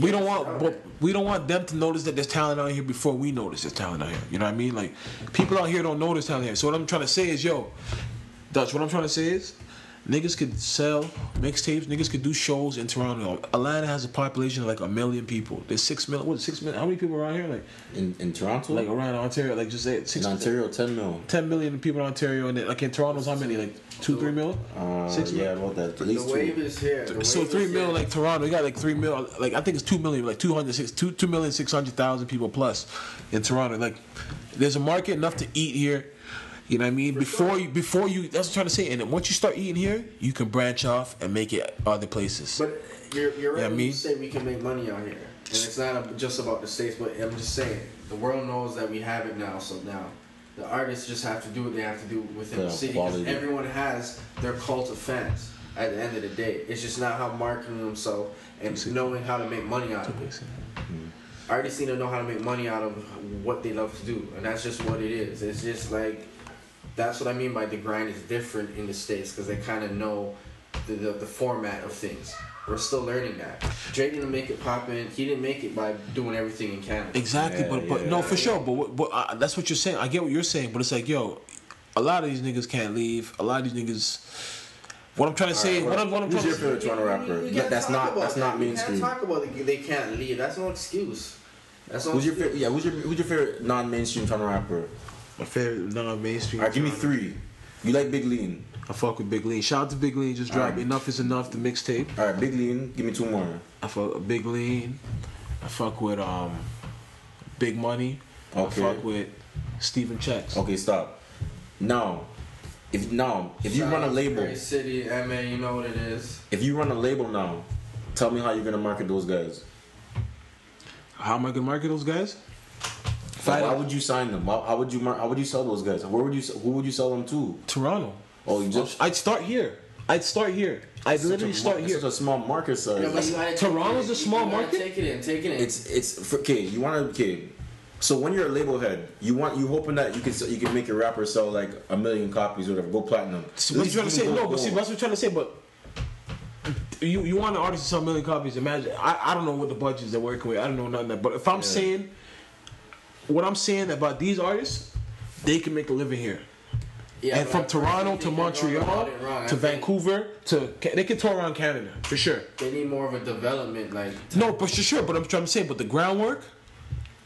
we don't want but we don't want them to notice that there's talent out here before we notice there's talent out here. You know what I mean? Like people out here don't notice talent here. So what I'm trying to say is, yo, Dutch. What I'm trying to say is, niggas could sell mixtapes. Niggas could do shows in Toronto. Atlanta has a population of like a million people. There's six million. What six million? How many people around here? Like In in Toronto, like around Ontario? Like just say it, in six. Ontario, ten mil. 10 million people in Ontario, and then, like in Toronto's how many? Like two, three mil? Uh, Six yeah, about that. At The wave two. is here. The So wave three mil, here. like Toronto, you got like three mil, like I think it's two million, like 200, six- two, two million six hundred thousand people plus in Toronto. Like, there's a market enough to eat here. You know what I mean? before you, before you, that's what I'm trying to say. And then once you start eating here, you can branch off and make it other places. But you're, you're right Yeah, when me- you say we can make money out here. And it's not just about the States, but I'm just saying, the world knows that we have it now, so now the artists just have to do what they have to do within Yeah, the city. Because everyone has their cult of fans at the end of the day. It's just not how marketing themselves and knowing how to make money out of it. Artists need to know how to make money out of what they love to do, and that's just what it is. It's just like that's what I mean by the grind is different in the states because they kind of know the, the the format of things. We're still learning that. Drake didn't make it pop in. He didn't make it by doing everything in Canada. Exactly, Yeah, but but yeah. no, for sure. But but uh, that's what you're saying. I get what you're saying, but it's like, yo, a lot of these niggas can't leave. A lot of these niggas, What I'm trying to say, what I'm, what I'm Who's trying your to favorite Toronto rapper? You can't That's not about that's that. not You mainstream. can't talk about it. They can't leave. That's no excuse. That's no Who's your favorite? Yeah, who's your who's your favorite non-mainstream Toronto rapper? My favorite non-mainstream. All right, give me three. You like Big Lean? I fuck with Big Lean. Shout out to Big Lean. Just dropped Alright. Enough Is Enough, the mixtape. All right, Big Lean. Give me two more. I fuck with Big Lean. I fuck with um, Big Money. Okay. I fuck with Stephen Checks. Okay, stop. Now, if now if you Shout run a label, Great City, MA, you know what it is. if you run a label now, tell me how you're gonna market those guys. How am I gonna market those guys? Like, why would you sign them? How, how would you how would you sell those guys? Where would you who would you sell them to? Toronto. Oh, you just I'd start here. I'd start here. I'd literally a, start it's here. such a small market size. Yeah, but you gotta take Toronto's it- a small market? Take it in, take it in. It's it's for, okay. You want to okay. So when you're a label head, you want you hoping that you can sell- you can make your rapper sell like a million copies or whatever, go platinum. See, At what you trying to say? go No, but see, gold. that's what I'm trying to say. But you you want an artist to sell a million copies? Imagine. I, I don't know what the budgets they're working with. I don't know nothing. That, but if I'm Yeah. saying what I'm saying about these artists, they can make a living here. Yeah, and from I Toronto think to Montreal. I to Vancouver to they can tour around Canada for sure. They need more of a development, like No, but for sure. But I'm trying to say, but the groundwork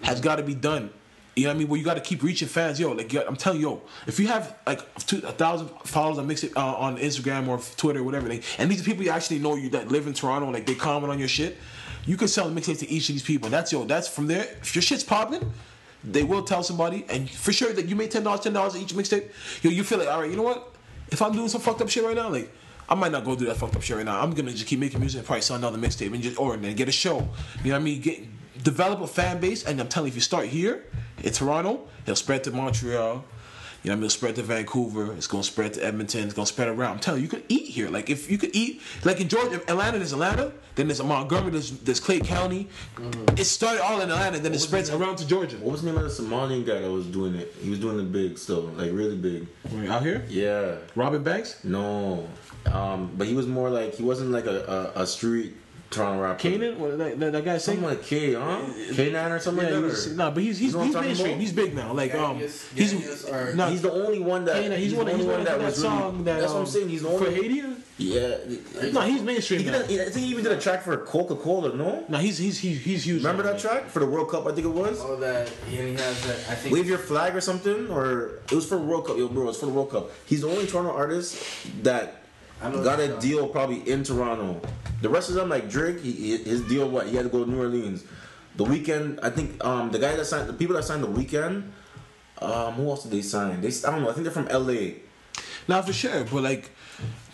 has got to be done. You know what I mean? Where you got to keep reaching fans, yo. Like yo, I'm telling you, yo, if you have like two, a thousand followers on mix it, uh, on Instagram or Twitter, or whatever, and these people you actually know you that live in Toronto, like they comment on your shit, you can sell a mixtape to each of these people. That's yo. That's from there. If your shit's popping, they will tell somebody, and for sure that you made ten dollars, ten dollars each mixtape. Yo, you feel like, all right, you know what? If I'm doing some fucked up shit right now, like. I might not go do that fucked up shit right now. I'm gonna just keep making music and probably sell another mixtape and just or and get a show. You know what I mean? Get develop a fan base, and I'm telling you, if you start here in Toronto, it'll spread to Montreal. You know what I mean? It'll spread to Vancouver. It's gonna spread to Edmonton. It's gonna spread around. I'm telling you, you could eat here. Like if you could eat, like in Georgia, Atlanta, there's Atlanta. Then there's Montgomery. There's, there's Clay County. It started all in Atlanta. Then it spreads around to Georgia. What was the name of the Somalian guy that was doing it? He was doing it big still, like really big. Right, out here, Yeah. Robin Banks, No. Um, but he was more like he wasn't like a, a, a street Toronto rapper. K'naan, what that, that, that guy saying? Something like K, huh? K9 or something Yeah, like that. or- nah, but he's he's, You know he's mainstream. He's big now. Like um, Genghis- he's Genghis or- nah, He's the only one that. K'naan, he's, the one. He's only one that, that was song really. that. that's what I'm um, saying. He's the for only. Haiti. Yeah. No, he's mainstream He did a, I think he even did a track for Coca Cola. No. No, he's he's he's he's huge. Remember now, that man. track for the World Cup? I think it was. all that. He has that. I think. Wave your flag or something, or it was for World Cup. Yo, bro, it's for the World Cup. He's the only Toronto artist that I know got a song. deal probably in Toronto. The rest of them, like Drake, he, he- his deal what he had to go to New Orleans. The Weeknd, I think um the guy that signed the people that signed the Weeknd, um who else did they sign? They I don't know. I think they're from L.A. Nah, for sure. But like,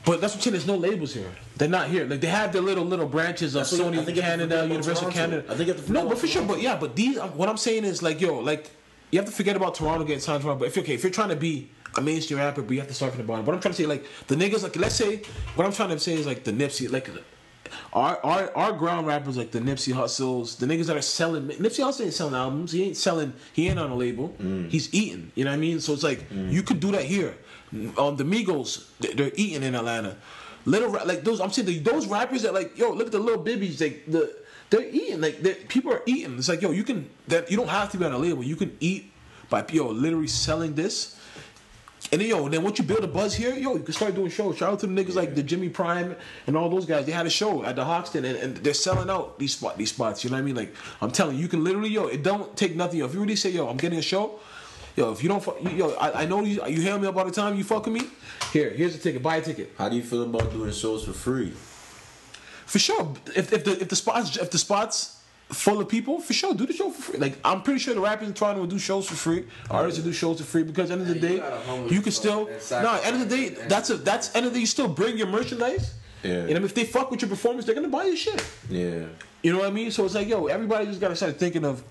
but that's what I'm saying. There's no labels here. They're not here. Like they have their little little branches of That's what- I Sony think you have to Canada, Universal Toronto. Canada. I think you have to no, but for sure. But yeah, but these. What I'm saying is like, yo, like you have to forget about Toronto getting signed to Toronto. But if okay, if you're trying to be a mainstream rapper, but you have to start from the bottom. But I'm trying to say like the niggas like let's say what I'm trying to say is like the Nipsey like. Our, our our ground rappers like the Nipsey Hussles, the niggas that are selling Nipsey Hussle ain't selling albums. He ain't selling. He ain't on a label. He's eating. You know what I mean? So it's like you could do that here. Um, the Migos, they- they're eating in Atlanta. Little like those. I'm saying the, those rappers that like yo, look at the Lil Bibbys. Like the they're eating. Like they're, people are eating. It's like yo, you can that you don't have to be on a label. You can eat by yo literally selling this. And then yo, then once you build a buzz here, yo, you can start doing shows. Shout out to the niggas like the Jimmy Prime and all those guys. They had a show at the Hoxton and, and they're selling out these spot these spots. You know what I mean? Like I'm telling you, you can literally yo, it don't take nothing. Yo, if you really say yo, I'm getting a show. Yo, if you don't, yo, I, I know you. You hear me up all the time. You fucking me. Here, here's a ticket. Buy a ticket How do you feel about doing shows for free? for sure. If, if the if the spots if the spots full of people, for sure, do the show for free. Like I'm pretty sure the rappers in Toronto will do shows for free. Artists will do shows for free because at the end of the Yeah, you day, gotta you can still and no. At the end of the day, that's a that's end of the day. You still bring your merchandise. Yeah. And if they fuck with your performance, they're gonna buy your shit. Yeah. You know what I mean? So it's like, yo, everybody just gotta start thinking of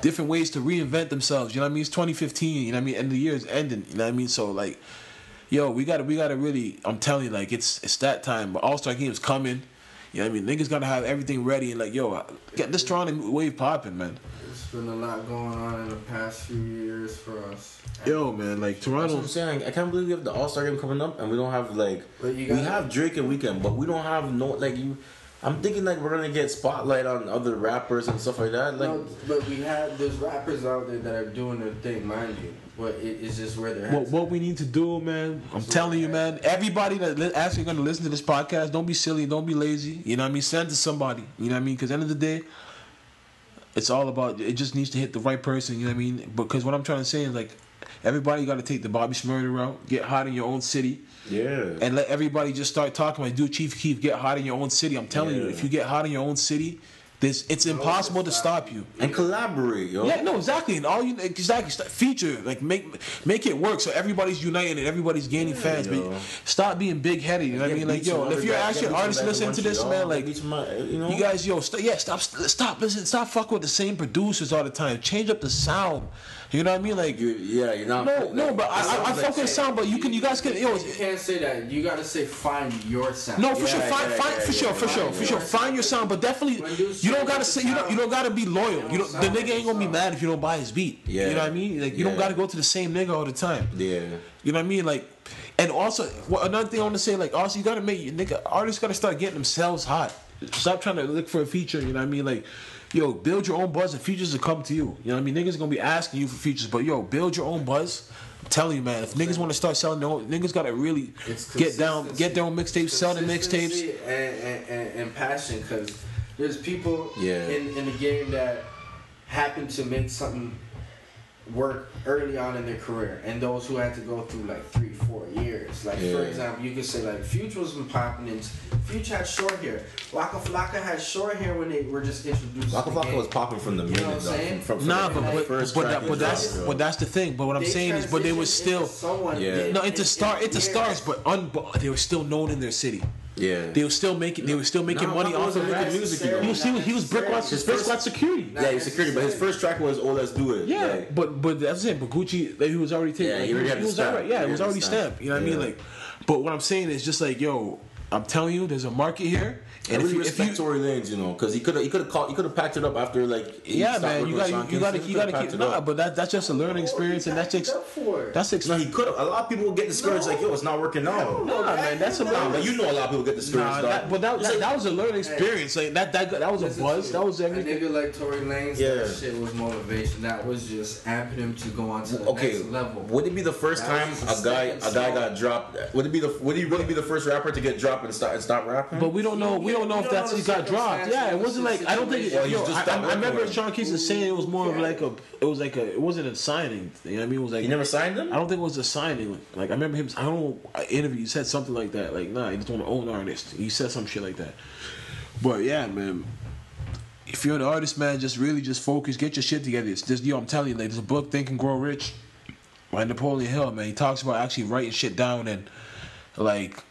different ways to reinvent themselves. You know what I mean? It's 2015. You know what I mean? End of the year is ending. You know what I mean? So like, yo, we gotta we gotta really. I'm telling you, like, it's it's that time. But All Star Game's coming. You know what I mean? Niggas gotta have everything ready and like, yo, get this Toronto wave popping, man. There's been a lot going on in the past few years for us. Yo, man, like That's what I'm Toronto. saying. I can't believe we have the All Star game coming up and we don't have like But you we have Drake and Weeknd, but we don't have no like you. I'm thinking like we're gonna get spotlight on other rappers and stuff like that. Like, no, but we have there's rappers out there that are doing their thing, mind you. But it, it's just where they're. What, what we need to do, man, I'm telling you, man, everybody that li- actually going to listen to this podcast, don't be silly, don't be lazy. You know what I mean? Send it to somebody. You know what I mean? Because end of the day, it's all about, it just needs to hit the right person. You know what I mean? Because what I'm trying to say is like, everybody got to take the Bobby Shmurda route, get hot in your own city, yeah. and let everybody just start talking about, do Chief Keef, get hot in your own city. I'm telling you, if you get hot in your own city, this it's impossible to stop you. and collaborate, yo. Yeah, no, exactly, and all you exactly feature like make make it work so everybody's united and everybody's gaining fans. yo. But stop being big headed. You know what I mean? Like, yo, if you're guys, actually an artist from listening to this, man, like. get beats from my- eh, you know, You guys, yo, st- yeah, stop, st- stop, listen, stop fucking with the same producers all the time. Change up the sound. You know what I mean? Like, You, yeah, you're not. no, no, but I, I, I Sounds fuck with like- sound, but you can, you guys can, yo, You can't say that. You gotta say find your sound. No, for Yeah, sure, find, yeah, find, yeah, for yeah, sure, yeah. for sure, for Find sure. Find your sound, but definitely When you you don't gotta say you don't you don't gotta be loyal. don't You don't, the nigga ain't gonna be mad if you don't buy his beat. Yeah. You know what I mean? Like you don't gotta go to the same nigga all the time. Yeah. You know what I mean? Like, and also what, another thing I want to say, like, also you gotta make your nigga artists gotta start getting themselves hot. Stop trying to look for a feature. You know what I mean? Like, yo, build your own buzz and features will come to you. You know what I mean? Niggas gonna be asking you for features, but yo, build your own buzz. I'm telling you, man. If niggas want to start selling their own, niggas gotta really get down, get their own mixtapes, sell the mixtapes. And, and, and, and passion because there's people Yeah. in, in the game that happen to make something work early on in their career and those who had to go through like three four years like for example you could say like future was been popping in future had short hair Waka Flocka had short hair when they were just introduced Waka to the Flocka was popping from the You know minute, what I'm though, saying? From, from, Nah, from but the but, first but, that, but that's dropped, but that's the thing. But what I'm They saying is, but they were still into someone Yeah. in- no into in- star in into years. stars, but un, but they were still known in their city. Yeah. They were still making they were still making Nah, money off of making music, you know. He was he was, he was brick watch His brick first- watch security. yeah, he's security, but his first track was "Oh Let's Do It." Yeah, Like, but but that's it. But Gucci, like, he was already taken. Yeah, like, he already the was already, yeah, He it was already stamp. stamped. You know what I mean? Like, but what I'm saying is just like, yo, I'm telling you, there's a market here, and if really you, if respect you Tory Lanez, you know, because he could have he could have caught he could have packed it up after like he yeah, man, you got Sean you got to you got to keep it nah, up. but that that's just a learning experience, and that's ex- Up for it. that's No, he could have. A lot of people get discouraged, like, yo, it's not working out. Nah, man, that's a Nah, but you know a lot of people get discouraged. Nah, that, but that, that, like- that was a learning experience. Like that, that, that was a buzz. That was everything. A nigga like Tory Lanez, Yeah. that shit was motivation. That was just amping him to go on to the Okay, next level. would it be the first time a guy a a guy got dropped? Would it be the would he really be the first rapper to get dropped and stop and stop rapping? But we don't know. We don't know if that's he got dropped. Yeah, it wasn't like I don't think. It, situation. yo, just I, I, I remember with him. Sean Keith saying it was more of like a. It was like a. It wasn't a signing. You know what I mean? It was like he never signed him. I don't think it was a signing. Like I remember him. I don't know. I interview. He said something like that. Like nah, he just want to own artist. He said some shit like that. But yeah, man. If you're an artist, man, just really just focus. Get your shit together. It's just yo. I'm telling you, like there's a book, Think and Grow Rich, by Napoleon Hill. Man, he talks about actually writing shit down and like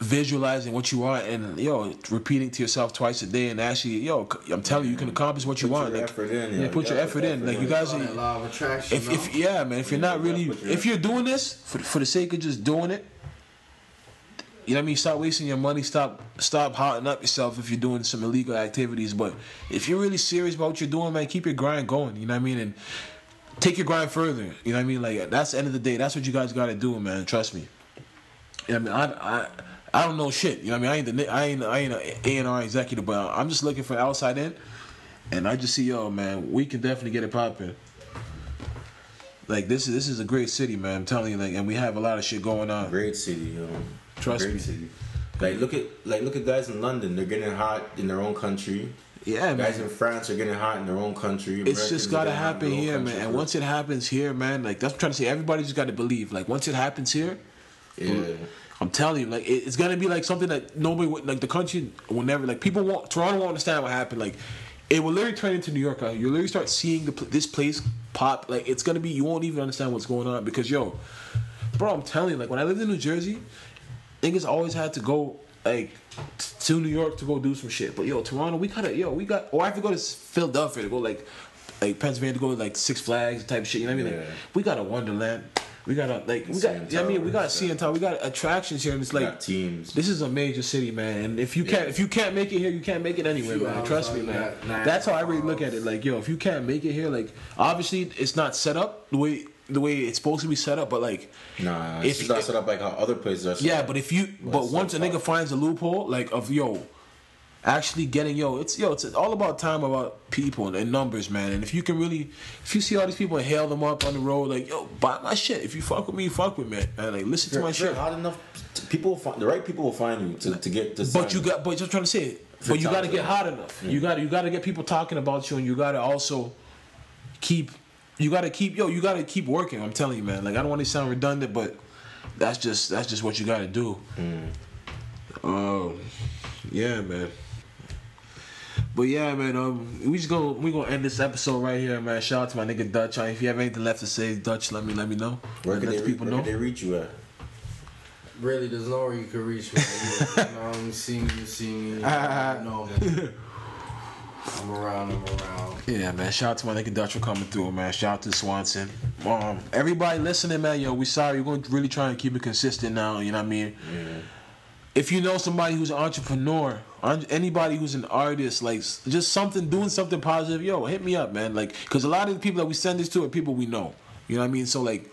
visualizing what you want and yo repeating to yourself twice a day and actually yo i'm telling you you can accomplish what you Put want your like effort in, yeah, put You your gotta effort in like you guys that law of attraction. if, if yeah man if you're not really if you're doing this for, for the sake of just doing it you know what I mean? Stop wasting your money. Stop, stop hotting up yourself if you're doing some illegal activities. But if you're really serious about what you're doing, man, keep your grind going. You know what I mean? And take your grind further. You know what I mean? Like that's the end of the day. That's what you guys got to do, man. Trust me. You know what I mean? I, I, I don't know shit. You know what I mean? I ain't the, I ain't, I ain't a A and R executive, but I'm just looking for outside in, and I just see, yo, man, we can definitely get it popping. Like this is this is a great city, man. I'm telling you, like, and we have a lot of shit going on. Great city, yo. Trust Great me. City. Like look at like look at guys in London. They're getting hot in their own country. Yeah, man. Guys in France are getting hot in their own country. It's Americans just gotta getting hot in happen here, man. And once it happens here, man, like that's what I'm trying to say. Everybody just got to believe. Like once it happens here, yeah. I'm telling you, like it, it's gonna be like something that nobody, like the country will never, like people won't, Toronto won't understand what happened. Like it will literally turn into New York. Uh, you literally start seeing the this place pop. Like it's gonna be, you won't even understand what's going on because yo, bro, I'm telling you, like when I lived in New Jersey, niggas always had to go like t- to New York to go do some shit. But yo, Toronto, we gotta, yo, we got, or I have to go to Philadelphia to go like, like Pennsylvania to go like Six Flags type of shit. You know what I mean? Like Yeah. we got a Wonderland. We got a like we got. I mean we got Tower. We got attractions here, and it's like teams. this is a major city, man. And if you can't, if you can't make it here, you can't make it anywhere, man. Trust me, man. That's how I really uh, look at it. Like, yo, if you can't make it here, like, obviously it's not set up the way the way it's supposed to be set up, but like, Nah, If- it's not set up like how other places are. Set yeah. up. But if you, but once a nigga finds a loophole, like of yo, actually getting yo, it's yo, it's all about time, about people and numbers, man. And if you can really, if you see all these people and hail them up on the road, like yo, buy my shit. If you fuck with me, fuck with me, man. Like listen to my shit. hot enough, people will find the right people will find you to, to get this. But you got, but just trying to say it. But you got to get hot enough. You got to, you got to get people talking about you, and you got to also keep, you got to keep, yo, you got to keep working. I'm telling you, man. Like I don't want to sound redundant, but that's just, that's just what you got to do. Um, yeah, man. But yeah, man. Um, we just go, we gonna end this episode right here, man. Shout out to my nigga Dutch. Uh, If you have anything left to say, Dutch, let me, let me know. where let can they, the re- people where know. can they reach you at? Really, there's nowhere you can reach me. (laughs) (laughs) You know, you see me, you see me. You know me. I'm around, I'm around. Yeah, man. Shout out to my nigga Dutch for coming through, man. Shout out to Swanson. Um, everybody listening, man. Yo, we sorry. We're gonna really try and keep it consistent now. You know what I mean? If you know somebody who's an entrepreneur, anybody who's an artist, like just something, doing something positive, yo, hit me up, man. Like, cause a lot of the people that we send this to are people we know. You know what I mean? So like,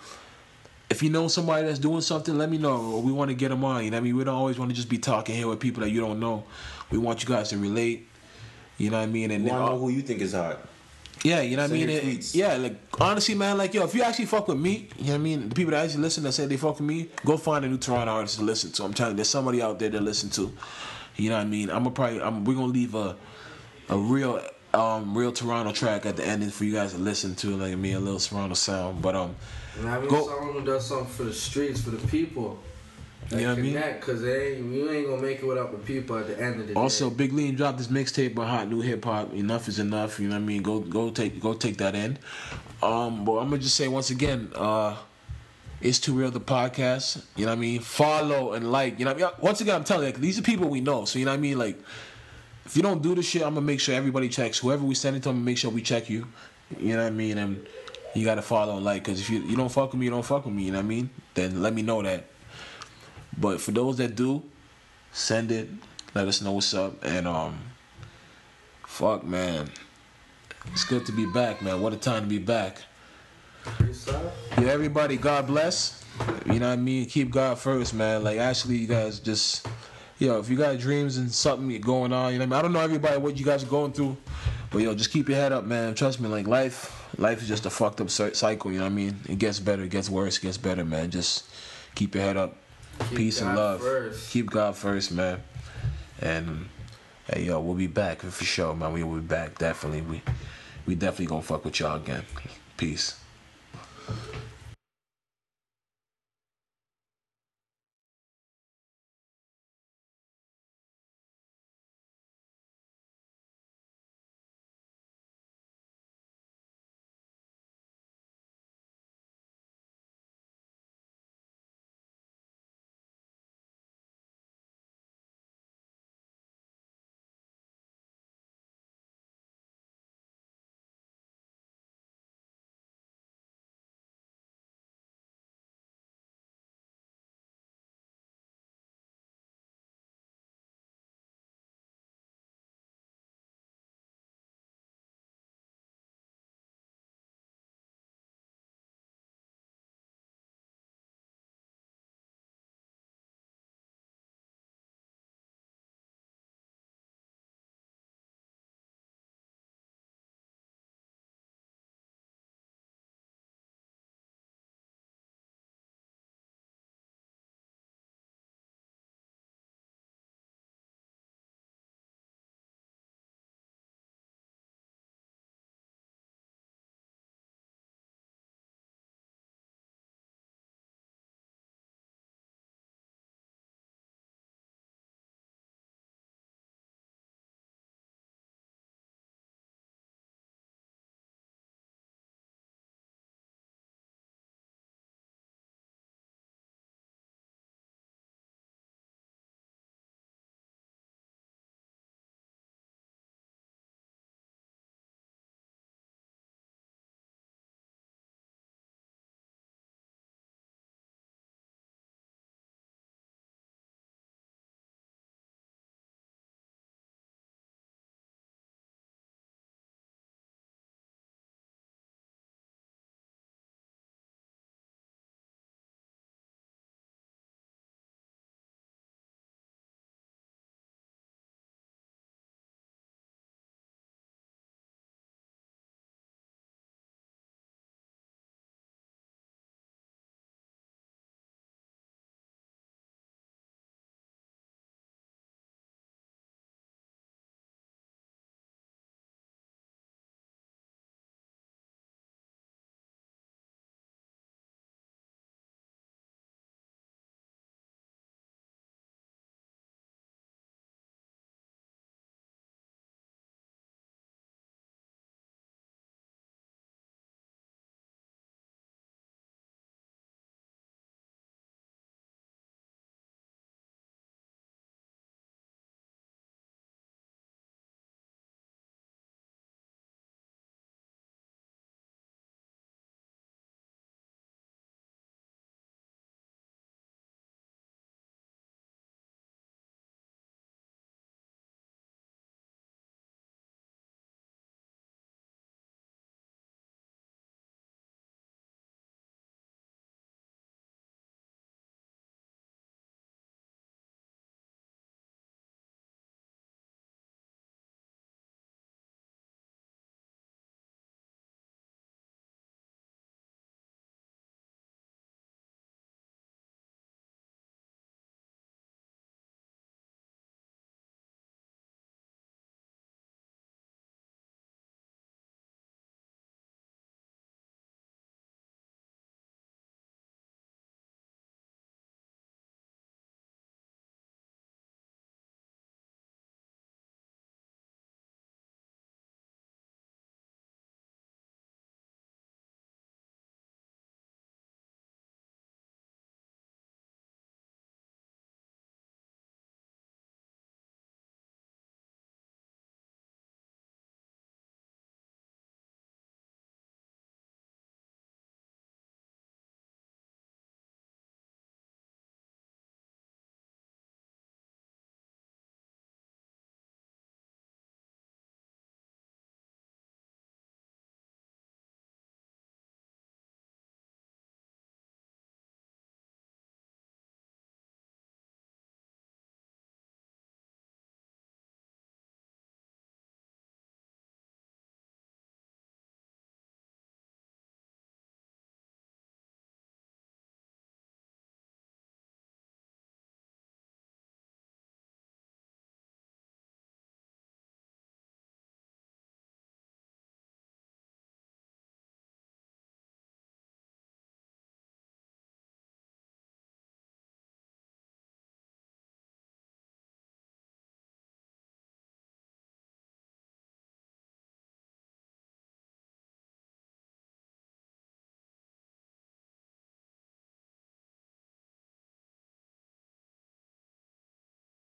if you know somebody that's doing something, let me know. Or we want to get them on. You know what I mean? We don't always want to just be talking here with people that you don't know. We want you guys to relate. You know what I mean? And want to know who you think is hot? Yeah, you know what I mean? It- yeah, like honestly, man, like yo, if you actually fuck with me, you know what I mean? The people that actually listen that say they fuck with me, go find a new Toronto artist to listen to. I'm telling you, there's somebody out there to listen to. You know what I mean? I'm gonna probably, I'm, we're gonna leave a, a real, um, real Toronto track at the ending for you guys to listen to, like me, a little Toronto sound. But um, And mean, Go- someone who does something for the streets, for the people. That You know what I mean? connect, Cause they you ain't gonna make it without the people at the end of the also day. Big Lean dropped this mixtape on Hot New Hip Hop. Enough is enough. You know what I mean? Go, go take, go take that in. Um, but I'm gonna just say once again, uh. It's Too Real the podcast. You know what I mean? Follow and like. You know what I mean? Once again, I'm telling you, like, these are people we know. So you know what I mean? Like, if you don't do this shit, I'm gonna make sure everybody checks. Whoever we send it to, I'm gonna make sure we check you. You know what I mean? And you gotta follow and like, cause if you you don't fuck with me, you don't fuck with me. You know what I mean? Then let me know that. But for those that do, send it. Let us know what's up. And um, fuck man, it's good to be back, man. What a time to be back. Yeah, everybody, God bless. You know what I mean? Keep God first, man. Like, actually, you guys just, yo, if you got dreams and something going on, you know what I mean? I don't know everybody what you guys are going through, but yo, just keep your head up, man. Trust me, like, life, life is just a fucked up cycle, you know what I mean? It gets better, it gets worse, it gets better, man. Just keep your head up. Keep Peace God and love. First. Keep God first, man. And hey, yo, we'll be back for sure, man. We will be back definitely. We we definitely gonna fuck with y'all again. Peace.